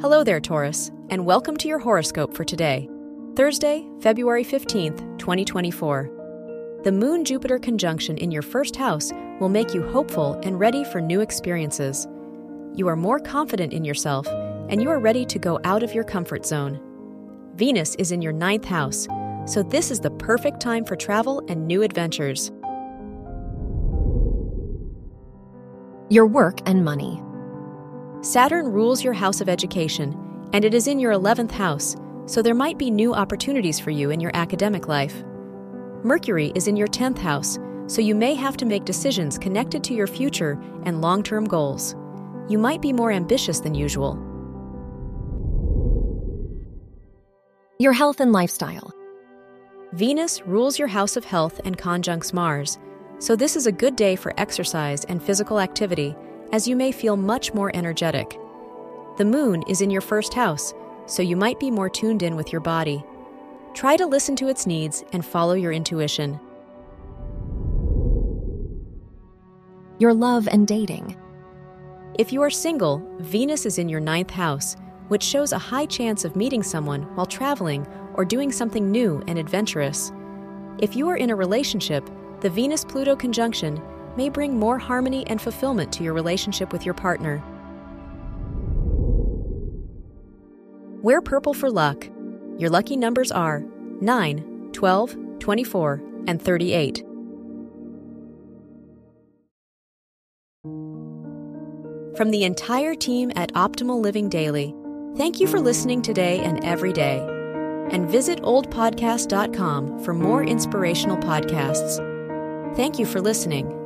Hello there, Taurus, and welcome to your horoscope for today, Thursday, February 15th, 2024. The Moon Jupiter conjunction in your first house will make you hopeful and ready for new experiences. You are more confident in yourself, and you are ready to go out of your comfort zone. Venus is in your ninth house, so this is the perfect time for travel and new adventures. Your work and money. Saturn rules your house of education, and it is in your 11th house, so there might be new opportunities for you in your academic life. Mercury is in your 10th house, so you may have to make decisions connected to your future and long term goals. You might be more ambitious than usual. Your health and lifestyle. Venus rules your house of health and conjuncts Mars, so this is a good day for exercise and physical activity as you may feel much more energetic. The moon is in your first house, so you might be more tuned in with your body. Try to listen to its needs and follow your intuition. Your love and dating. If you are single, Venus is in your ninth house, which shows a high chance of meeting someone while traveling or doing something new and adventurous. If you are in a relationship, the Venus Pluto conjunction may bring more harmony and fulfillment to your relationship with your partner. Wear purple for luck. Your lucky numbers are 9, 12, 24, and 38. From the entire team at Optimal Living Daily, thank you for listening today and every day. And visit oldpodcast.com for more inspirational podcasts. Thank you for listening.